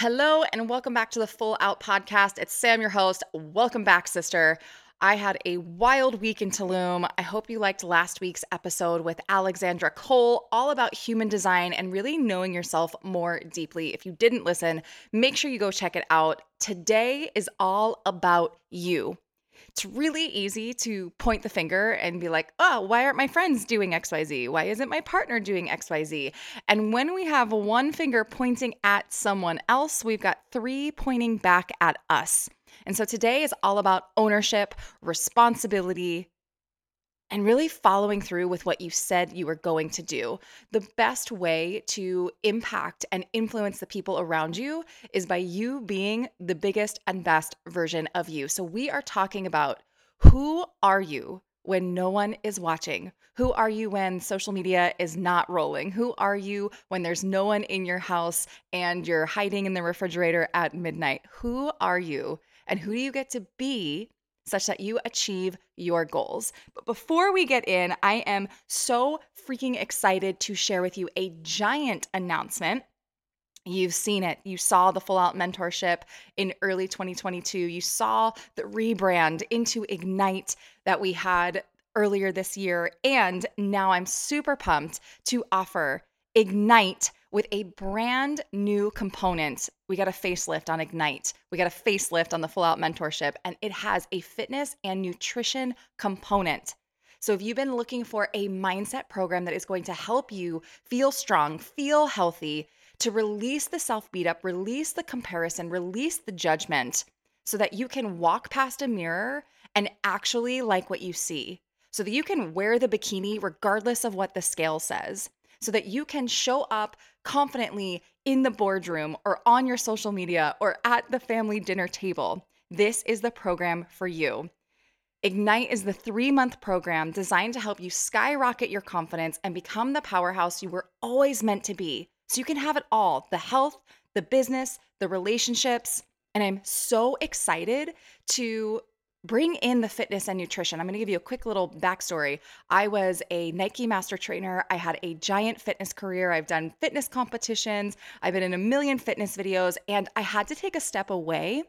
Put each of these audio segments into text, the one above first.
Hello, and welcome back to the Full Out Podcast. It's Sam, your host. Welcome back, sister. I had a wild week in Tulum. I hope you liked last week's episode with Alexandra Cole, all about human design and really knowing yourself more deeply. If you didn't listen, make sure you go check it out. Today is all about you it's really easy to point the finger and be like, oh, why aren't my friends doing XYZ? Why isn't my partner doing XYZ? And when we have one finger pointing at someone else, we've got three pointing back at us. And so today is all about ownership, responsibility, and really following through with what you said you were going to do. The best way to impact and influence the people around you is by you being the biggest and best version of you. So, we are talking about who are you when no one is watching? Who are you when social media is not rolling? Who are you when there's no one in your house and you're hiding in the refrigerator at midnight? Who are you? And who do you get to be such that you achieve your goals. But before we get in, I am so freaking excited to share with you a giant announcement. You've seen it. You saw the full out mentorship in early 2022. You saw the rebrand into Ignite that we had earlier this year. And now I'm super pumped to offer Ignite with a brand new component. We got a facelift on Ignite. We got a facelift on the Full Out Mentorship, and it has a fitness and nutrition component. So, if you've been looking for a mindset program that is going to help you feel strong, feel healthy, to release the self beat up, release the comparison, release the judgment, so that you can walk past a mirror and actually like what you see, so that you can wear the bikini regardless of what the scale says, so that you can show up confidently in the boardroom or on your social media or at the family dinner table. This is the program for you. Ignite is the three month program designed to help you skyrocket your confidence and become the powerhouse you were always meant to be. So you can have it all the health, the business, the relationships. And I'm so excited to bring in the fitness and nutrition. I'm going to give you a quick little backstory. I was a Nike master trainer. I had a giant fitness career. I've done fitness competitions. I've been in a million fitness videos, and I had to take a step away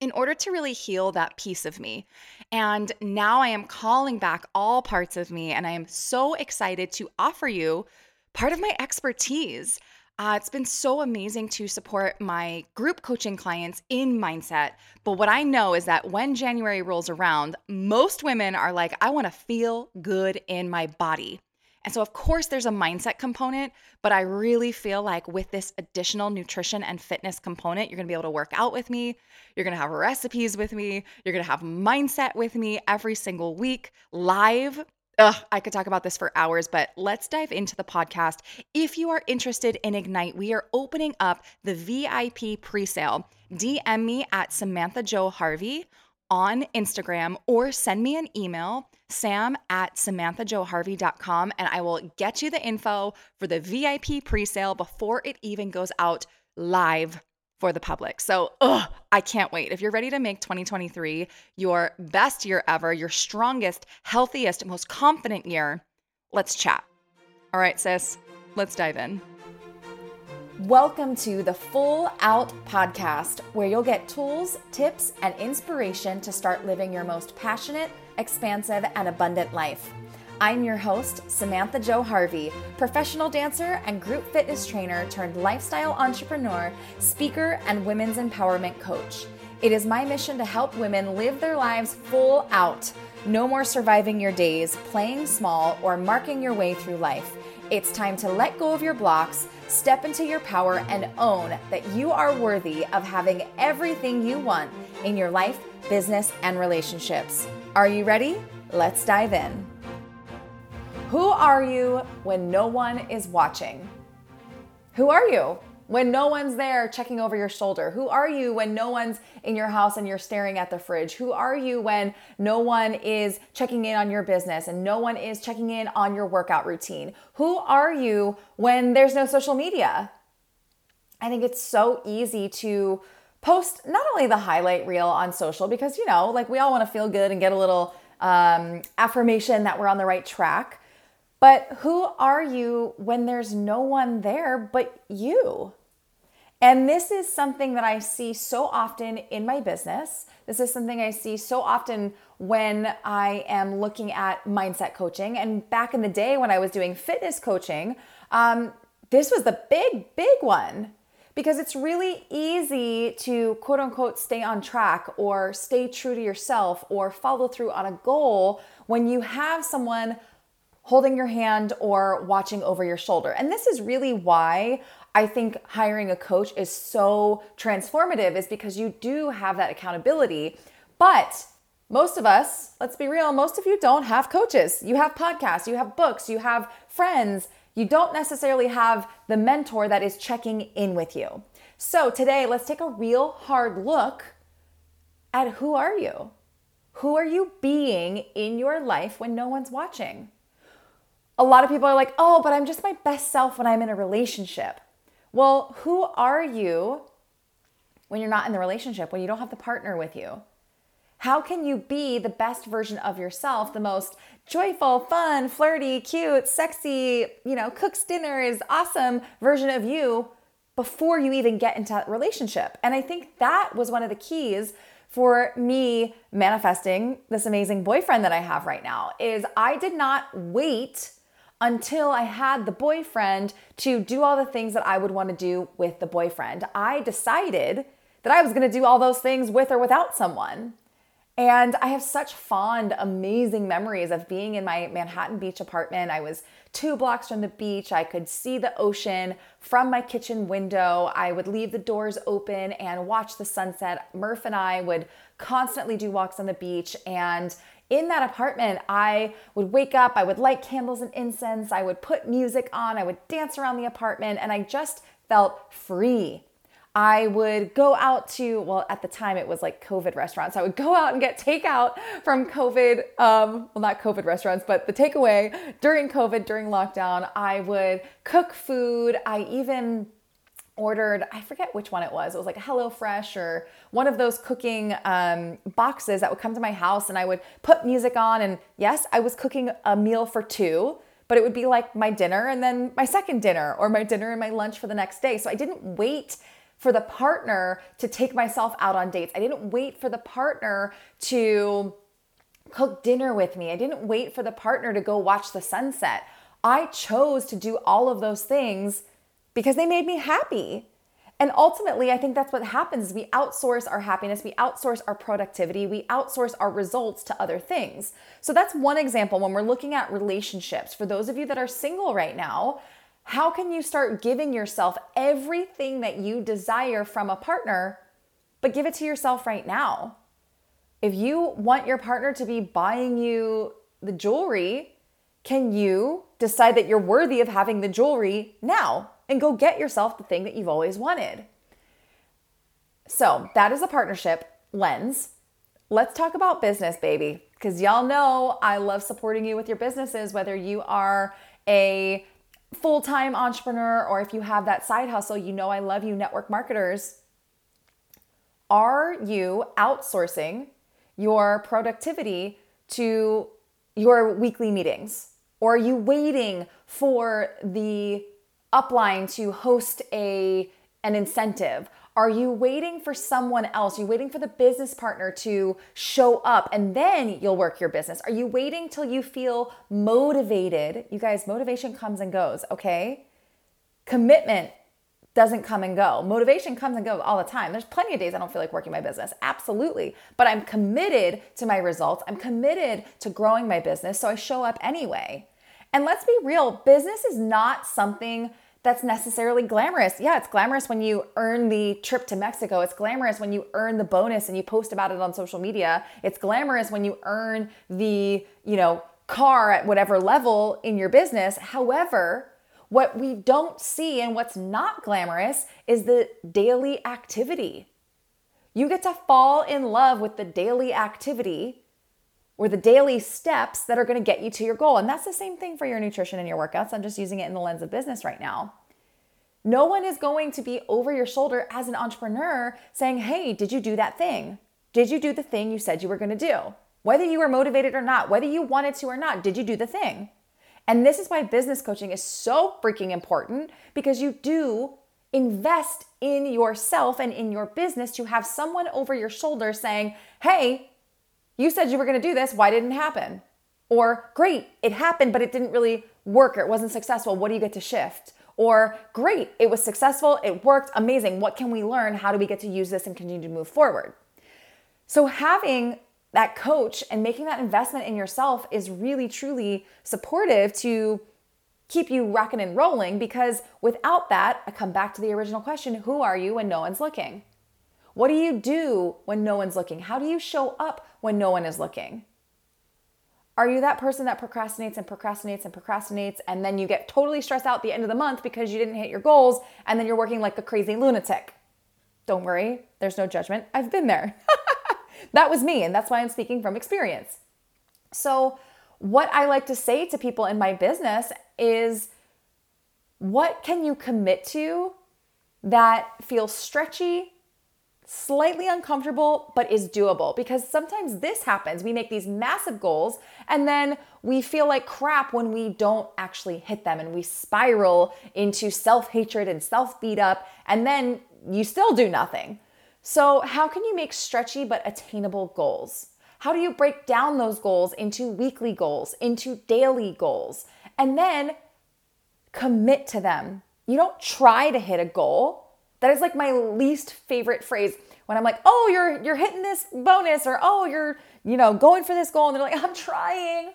in order to really heal that piece of me. And now I am calling back all parts of me, and I am so excited to offer you part of my expertise. Uh, it's been so amazing to support my group coaching clients in mindset. But what I know is that when January rolls around, most women are like, I want to feel good in my body. And so, of course, there's a mindset component, but I really feel like with this additional nutrition and fitness component, you're gonna be able to work out with me. You're gonna have recipes with me. You're gonna have mindset with me every single week live Ugh, I could talk about this for hours, but let's dive into the podcast. If you are interested in Ignite, we are opening up the VIP presale. DM me at Samantha Jo Harvey on Instagram or send me an email, sam at samanthajoharvey.com, and I will get you the info for the VIP presale before it even goes out live for the public. So, ugh, I can't wait. If you're ready to make 2023 your best year ever, your strongest, healthiest, most confident year, let's chat. All right, sis, let's dive in. Welcome to the Full Out Podcast, where you'll get tools, tips, and inspiration to start living your most passionate, expansive, and abundant life. I'm your host, Samantha Jo Harvey, professional dancer and group fitness trainer turned lifestyle entrepreneur, speaker, and women's empowerment coach. It is my mission to help women live their lives full out. No more surviving your days, playing small, or marking your way through life. It's time to let go of your blocks, step into your power, and own that you are worthy of having everything you want in your life, business, and relationships. Are you ready? Let's dive in. Who are you when no one is watching? Who are you when no one's there checking over your shoulder? Who are you when no one's in your house and you're staring at the fridge? Who are you when no one is checking in on your business and no one is checking in on your workout routine? Who are you when there's no social media? I think it's so easy to post not only the highlight reel on social because, you know, like we all want to feel good and get a little um, affirmation that we're on the right track but who are you when there's no one there but you? And this is something that I see so often in my business. This is something I see so often when I am looking at mindset coaching. And back in the day when I was doing fitness coaching, um, this was the big, big one because it's really easy to quote unquote stay on track or stay true to yourself or follow through on a goal when you have someone holding your hand or watching over your shoulder. And this is really why I think hiring a coach is so transformative is because you do have that accountability. But most of us, let's be real, most of you don't have coaches. You have podcasts, you have books, you have friends. You don't necessarily have the mentor that is checking in with you. So today, let's take a real hard look at who are you? Who are you being in your life when no one's watching? A lot of people are like, oh, but I'm just my best self when I'm in a relationship. Well, who are you when you're not in the relationship, when you don't have the partner with you? How can you be the best version of yourself, the most joyful, fun, flirty, cute, sexy, you know, cooks dinners, awesome version of you before you even get into that relationship? And I think that was one of the keys for me manifesting this amazing boyfriend that I have right now is I did not wait until I had the boyfriend to do all the things that I would want to do with the boyfriend. I decided that I was going to do all those things with or without someone. And I have such fond, amazing memories of being in my Manhattan Beach apartment. I was two blocks from the beach. I could see the ocean from my kitchen window. I would leave the doors open and watch the sunset. Murph and I would constantly do walks on the beach. And in that apartment, I would wake up, I would light candles and incense, I would put music on, I would dance around the apartment, and I just felt free. I would go out to, well, at the time it was like COVID restaurants. I would go out and get takeout from COVID, um, well, not COVID restaurants, but the takeaway during COVID, during lockdown. I would cook food. I even ordered, I forget which one it was. It was like a HelloFresh or one of those cooking um, boxes that would come to my house, and I would put music on. And yes, I was cooking a meal for two, but it would be like my dinner and then my second dinner, or my dinner and my lunch for the next day. So I didn't wait for the partner to take myself out on dates. I didn't wait for the partner to cook dinner with me. I didn't wait for the partner to go watch the sunset. I chose to do all of those things because they made me happy. And ultimately, I think that's what happens. We outsource our happiness, we outsource our productivity, we outsource our results to other things. So that's one example when we're looking at relationships. For those of you that are single right now, how can you start giving yourself everything that you desire from a partner, but give it to yourself right now? If you want your partner to be buying you the jewelry, can you decide that you're worthy of having the jewelry now? And go get yourself the thing that you've always wanted. So, that is a partnership lens. Let's talk about business, baby, because y'all know I love supporting you with your businesses, whether you are a full time entrepreneur or if you have that side hustle. You know, I love you, network marketers. Are you outsourcing your productivity to your weekly meetings? Or are you waiting for the upline to host a an incentive? Are you waiting for someone else? Are you waiting for the business partner to show up and then you'll work your business? Are you waiting till you feel motivated? You guys, motivation comes and goes, okay? Commitment doesn't come and go. Motivation comes and goes all the time. There's plenty of days I don't feel like working my business. Absolutely. But I'm committed to my results. I'm committed to growing my business. So I show up anyway. And let's be real, business is not something that's necessarily glamorous. Yeah, it's glamorous when you earn the trip to Mexico. It's glamorous when you earn the bonus and you post about it on social media. It's glamorous when you earn the, you know, car at whatever level in your business. However, what we don't see and what's not glamorous is the daily activity. You get to fall in love with the daily activity or the daily steps that are going to get you to your goal. And that's the same thing for your nutrition and your workouts. I'm just using it in the lens of business right now. No one is going to be over your shoulder as an entrepreneur saying, Hey, did you do that thing? Did you do the thing you said you were going to do? Whether you were motivated or not, whether you wanted to or not, did you do the thing? And this is why business coaching is so freaking important because you do invest in yourself and in your business to have someone over your shoulder saying, Hey, you said you were going to do this. Why didn't it happen? Or, Great, it happened, but it didn't really work or it wasn't successful. What do you get to shift? Or, Great, it was successful. It worked. Amazing. What can we learn? How do we get to use this and continue to move forward? So, having that coach and making that investment in yourself is really, truly supportive to keep you rocking and rolling because without that, I come back to the original question who are you when no one's looking? What do you do when no one's looking? How do you show up when no one is looking? Are you that person that procrastinates and procrastinates and procrastinates and then you get totally stressed out at the end of the month because you didn't hit your goals and then you're working like a crazy lunatic? Don't worry, there's no judgment. I've been there. that was me, and that's why I'm speaking from experience. So, what I like to say to people in my business is what can you commit to that feels stretchy, slightly uncomfortable, but is doable? Because sometimes this happens. We make these massive goals and then we feel like crap when we don't actually hit them and we spiral into self hatred and self beat up, and then you still do nothing. So, how can you make stretchy but attainable goals? How do you break down those goals into weekly goals, into daily goals? and then commit to them. You don't try to hit a goal. That is like my least favorite phrase when I'm like, "Oh, you're you're hitting this bonus," or "Oh, you're you know going for this goal," and they're like, "I'm trying."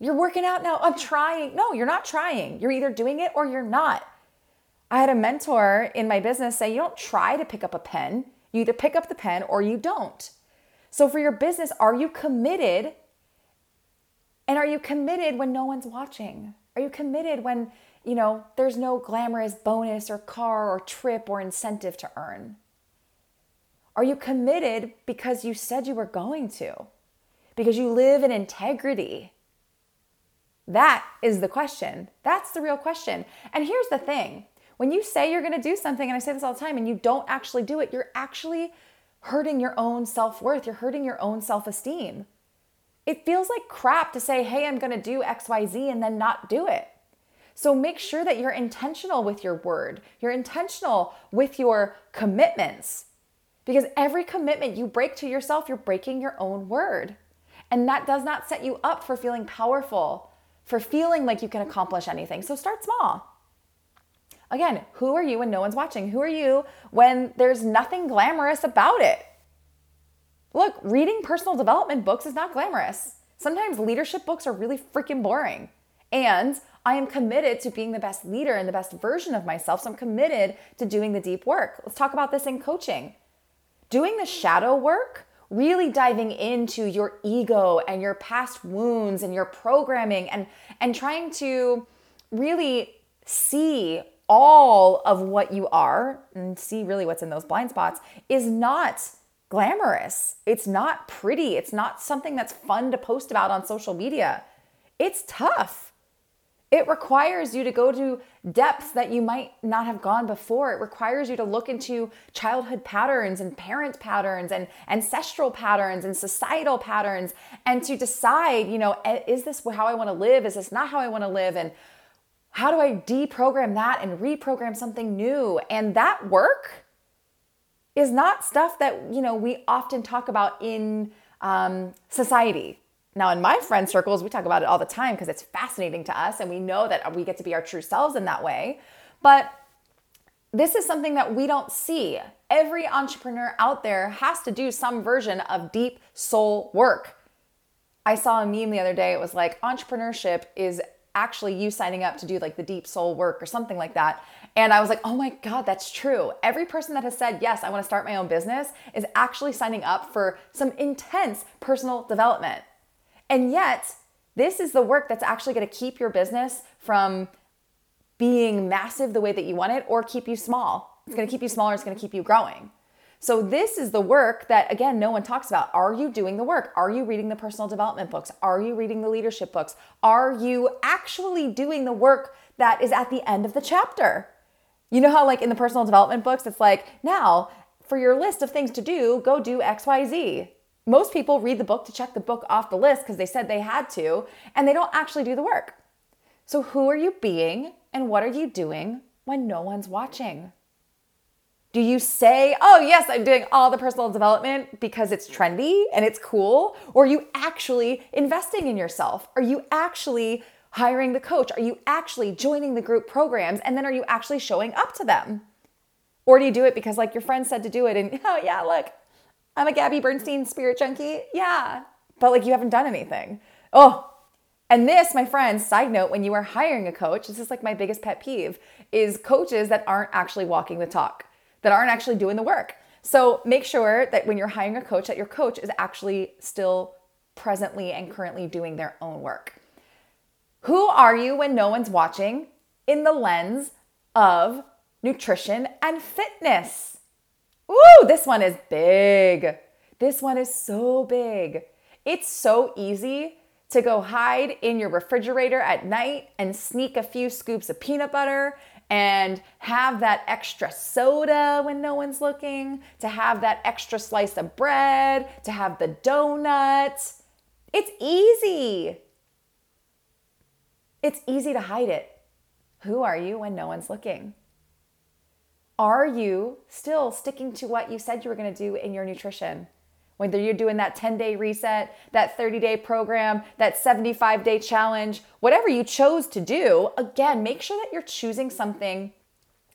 You're working out now. I'm trying. No, you're not trying. You're either doing it or you're not. I had a mentor in my business say, "You don't try to pick up a pen. You either pick up the pen or you don't." So for your business, are you committed and are you committed when no one's watching? Are you committed when, you know, there's no glamorous bonus or car or trip or incentive to earn? Are you committed because you said you were going to? Because you live in integrity? That is the question. That's the real question. And here's the thing when you say you're going to do something, and I say this all the time, and you don't actually do it, you're actually hurting your own self worth. You're hurting your own self esteem. It feels like crap to say, hey, I'm gonna do XYZ and then not do it. So make sure that you're intentional with your word, you're intentional with your commitments. Because every commitment you break to yourself, you're breaking your own word. And that does not set you up for feeling powerful, for feeling like you can accomplish anything. So start small. Again, who are you when no one's watching? Who are you when there's nothing glamorous about it? Look, reading personal development books is not glamorous. Sometimes leadership books are really freaking boring. And I am committed to being the best leader and the best version of myself. So I'm committed to doing the deep work. Let's talk about this in coaching. Doing the shadow work, really diving into your ego and your past wounds and your programming and and trying to really see all of what you are and see really what's in those blind spots is not glamorous. It's not pretty. It's not something that's fun to post about on social media. It's tough. It requires you to go to depths that you might not have gone before. It requires you to look into childhood patterns and parent patterns and ancestral patterns and societal patterns and to decide, you know, is this how I want to live? Is this not how I want to live? And how do I deprogram that and reprogram something new? And that work is not stuff that you know we often talk about in um, society now in my friend circles we talk about it all the time because it's fascinating to us and we know that we get to be our true selves in that way but this is something that we don't see every entrepreneur out there has to do some version of deep soul work i saw a meme the other day it was like entrepreneurship is actually you signing up to do like the deep soul work or something like that. And I was like, oh my God, that's true. Every person that has said, yes, I want to start my own business is actually signing up for some intense personal development. And yet, this is the work that's actually going to keep your business from being massive the way that you want it or keep you small. It's going to keep you smaller, it's going to keep you growing. So, this is the work that, again, no one talks about. Are you doing the work? Are you reading the personal development books? Are you reading the leadership books? Are you actually doing the work that is at the end of the chapter? You know how, like in the personal development books, it's like, now for your list of things to do, go do XYZ. Most people read the book to check the book off the list because they said they had to, and they don't actually do the work. So, who are you being and what are you doing when no one's watching? Do you say, oh, yes, I'm doing all the personal development because it's trendy and it's cool? Or are you actually investing in yourself? Are you actually hiring the coach? Are you actually joining the group programs? And then are you actually showing up to them? Or do you do it because, like, your friend said to do it and, oh, yeah, look, I'm a Gabby Bernstein spirit junkie? Yeah. But, like, you haven't done anything. Oh, and this, my friends, side note, when you are hiring a coach, this is like my biggest pet peeve, is coaches that aren't actually walking the talk, that aren't actually doing the work. So make sure that when you're hiring a coach, that your coach is actually still presently and currently doing their own work. Who are you when no one's watching in the lens of nutrition and fitness? Ooh, this one is big. This one is so big. It's so easy to go hide in your refrigerator at night and sneak a few scoops of peanut butter and have that extra soda when no one's looking, to have that extra slice of bread, to have the donut. It's easy. It's easy to hide it. Who are you when no one's looking? Are you still sticking to what you said you were going to do in your nutrition? whether you're doing that 10 day reset, that 30 day program, that 75 day challenge, whatever you chose to do, again, make sure that you're choosing something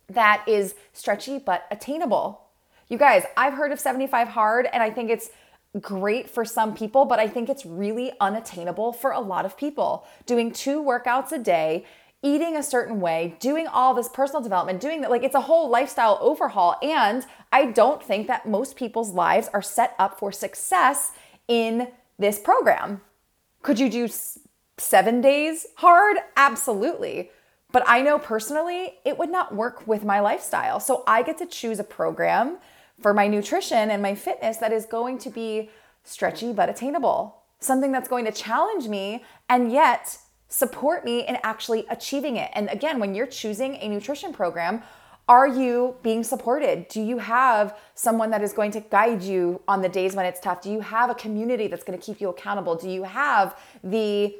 that is stretchy but attainable. You guys, I've heard of 75 hard and I think it's great for some people, but I think it's really unattainable for a lot of people. Doing two workouts a day eating a certain way, doing all this personal development, doing that. Like it's a whole lifestyle overhaul. And I don't think that most people's lives are set up for success in this program. Could you do seven days hard? Absolutely. But I know personally it would not work with my lifestyle. So I get to choose a program for my nutrition and my fitness that is going to be stretchy but attainable, something that's going to challenge me and yet support me in actually achieving it. And again, when you're choosing a nutrition program, are you being supported? Do you have someone that is going to guide you on the days when it's tough? Do you have a community that's going to keep you accountable? Do you have the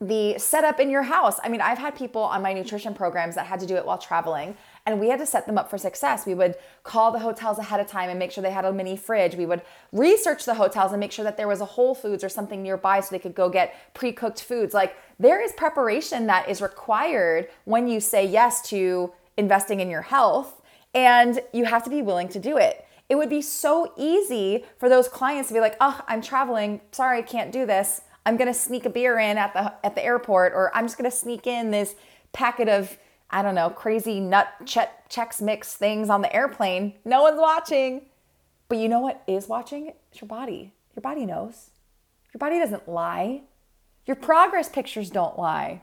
the setup in your house? I mean, I've had people on my nutrition programs that had to do it while traveling and we had to set them up for success. We would call the hotels ahead of time and make sure they had a mini fridge. We would research the hotels and make sure that there was a Whole Foods or something nearby so they could go get pre cooked foods. Like there is preparation that is required when you say yes to investing in your health, and you have to be willing to do it. It would be so easy for those clients to be like, oh, I'm traveling. Sorry, I can't do this. I'm gonna sneak a beer in at the at the airport, or I'm just gonna sneak in this packet of I don't know, crazy nut che- Chex Mix things on the airplane. No one's watching. But you know what is watching? It's your body. Your body knows. Your body doesn't lie. Your progress pictures don't lie.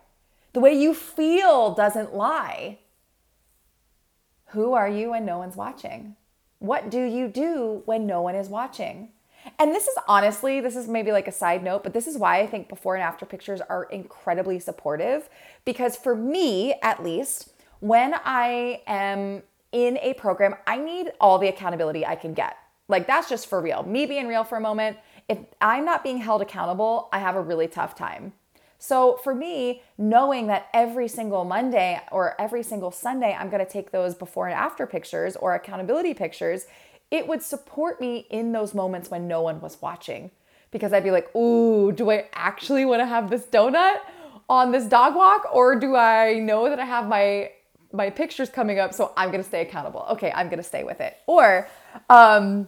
The way you feel doesn't lie. Who are you when no one's watching? What do you do when no one is watching? And this is honestly, this is maybe like a side note, but this is why I think before and after pictures are incredibly supportive. Because for me, at least, when I am in a program, I need all the accountability I can get. Like that's just for real. Me being real for a moment, if I'm not being held accountable, I have a really tough time. So for me, knowing that every single Monday or every single Sunday, I'm gonna take those before and after pictures or accountability pictures it would support me in those moments when no one was watching because I'd be like, ooh, do I actually want to have this donut on this dog walk or do I know that I have my my pictures coming up so I'm going to stay accountable. Okay, I'm going to stay with it. Or um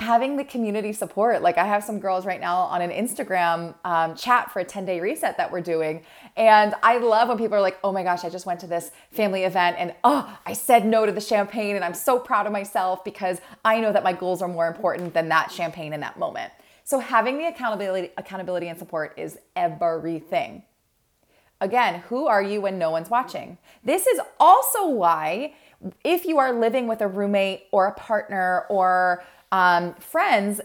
having the community support. Like I have some girls right now on an Instagram um, chat for a 10 day reset that we're doing. And I love when people are like, oh my gosh, I just went to this family event and oh, I said no to the champagne and I'm so proud of myself because I know that my goals are more important than that champagne in that moment. So having the accountability, accountability and support is everything. Again, who are you when no one's watching? This is also why if you are living with a roommate or a partner or um, friends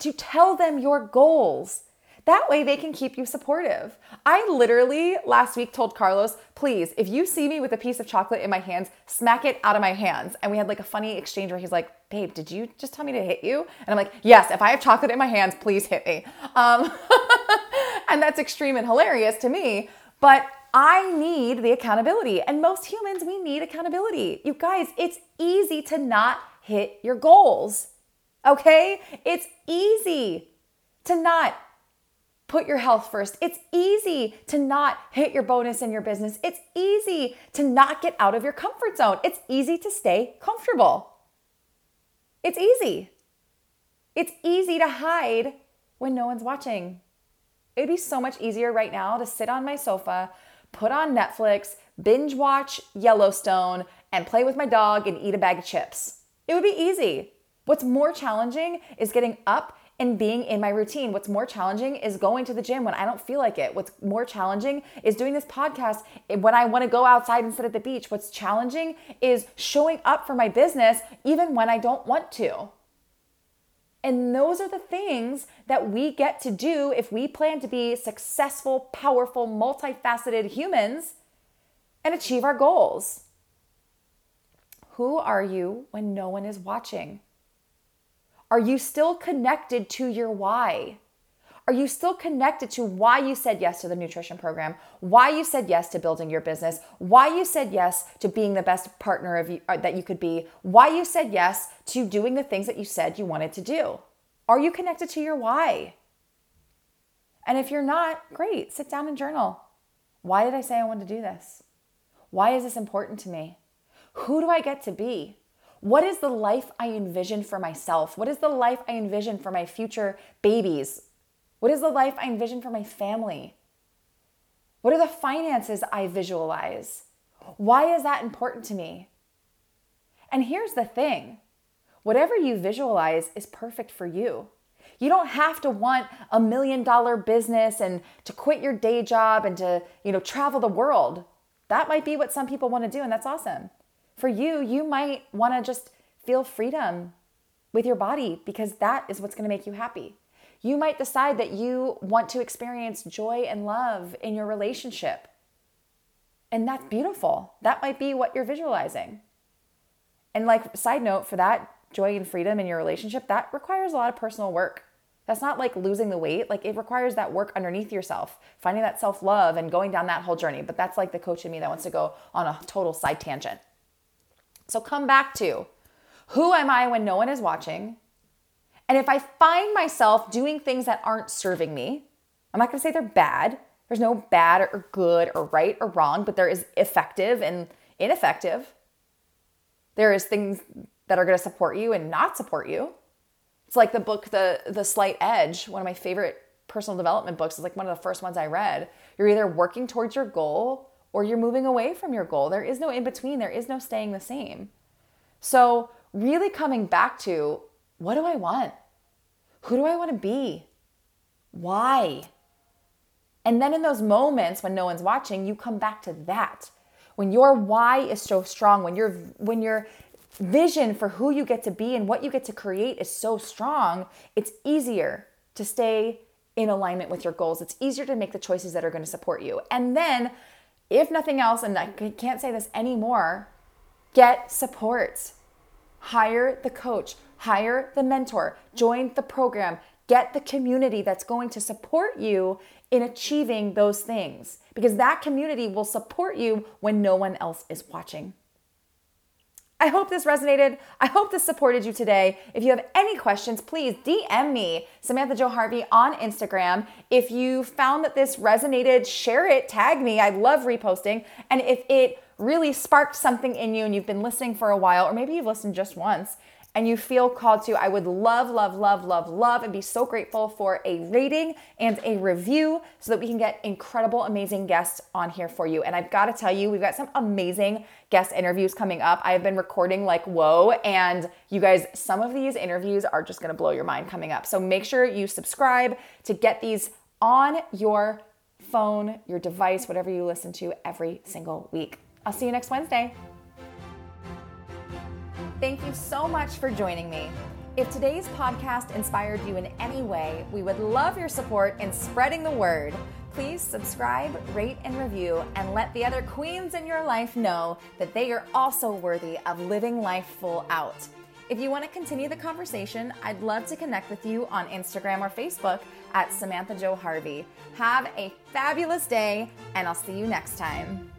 to tell them your goals. That way they can keep you supportive. I literally last week told Carlos, please, if you see me with a piece of chocolate in my hands, smack it out of my hands. And we had like a funny exchange where he's like, babe, did you just tell me to hit you? And I'm like, yes, if I have chocolate in my hands, please hit me. Um, and that's extreme and hilarious to me. But I need the accountability. And most humans, we need accountability. You guys, it's easy to not hit your goals. Okay? It's easy to not put your health first. It's easy to not hit your bonus in your business. It's easy to not get out of your comfort zone. It's easy to stay comfortable. It's easy. It's easy to hide when no one's watching. It'd be so much easier right now to sit on my sofa, put on Netflix, binge watch Yellowstone, and play with my dog and eat a bag of chips. It would be easy. What's more challenging is getting up and being in my routine. What's more challenging is going to the gym when I don't feel like it. What's more challenging is doing this podcast when I want to go outside and sit at the beach. What's challenging is showing up for my business even when I don't want to. And those are the things that we get to do if we plan to be successful, powerful, multifaceted humans and achieve our goals. Who are you when no one is watching? Are you still connected to your why? Are you still connected to why you said yes to the nutrition program? Why you said yes to building your business? Why you said yes to being the best partner of you, uh, that you could be? Why you said yes to doing the things that you said you wanted to do? Are you connected to your why? And if you're not, great, sit down and journal. Why did I say I wanted to do this? Why is this important to me? Who do I get to be? What is the life I envision for myself? What is the life I envision for my future babies? What is the life I envision for my family? What are the finances I visualize? Why is that important to me? And here's the thing whatever you visualize is perfect for you. You don't have to want a million dollar business and to quit your day job and to, you know, travel the world. That might be what some people want to do and that's awesome. For you, you might want to just feel freedom with your body because that is what's going to make you happy. You might decide that you want to experience joy and love in your relationship. And that's beautiful. That might be what you're visualizing. And, like, side note for that joy and freedom in your relationship, that requires a lot of personal work. That's not like losing the weight. Like it requires that work underneath yourself, finding that self love and going down that whole journey. But that's like the coach in me that wants to go on a total side tangent. So come back to who am I when no one is watching? And if I find myself doing things that aren't serving me, I'm not gonna say they're bad. There's no bad or good or right or wrong, but there is effective and ineffective. There is things that are gonna support you and not support you. It's like the book, The The Slight Edge, one of my favorite personal development books. It's like one of the first ones I read. You're either working towards your goal or you're moving away from your goal. There is no in between, there is no staying the same. So, really coming back to what do I want? Who do I want to be? Why? And then in those moments when no one's watching, you come back to that. When your why is so strong, when your when your vision for who you get to be and what you get to create is so strong, it's easier to stay in alignment with your goals. It's easier to make the choices that are going to support you. And then, if nothing else, and I can't say this anymore, get support. Hire the coach, hire the mentor, join the program, get the community that's going to support you in achieving those things because that community will support you when no one else is watching. I hope this resonated. I hope this supported you today. If you have any questions, please DM me, Samantha Jo Harvey, on Instagram. If you found that this resonated, share it, tag me. I love reposting. And if it really sparked something in you and you've been listening for a while, or maybe you've listened just once, and you feel called to, I would love, love, love, love, love, and be so grateful for a rating and a review so that we can get incredible, amazing guests on here for you. And I've got to tell you, we've got some amazing guest interviews coming up. I have been recording like whoa, and you guys, some of these interviews are just gonna blow your mind coming up. So make sure you subscribe to get these on your phone, your device, whatever you listen to every single week. I'll see you next Wednesday. Thank you so much for joining me. If today's podcast inspired you in any way, we would love your support in spreading the word. Please subscribe, rate, and review, and let the other queens in your life know that they are also worthy of living life full out. If you want to continue the conversation, I'd love to connect with you on Instagram or Facebook at Samantha Jo Harvey. Have a fabulous day, and I'll see you next time.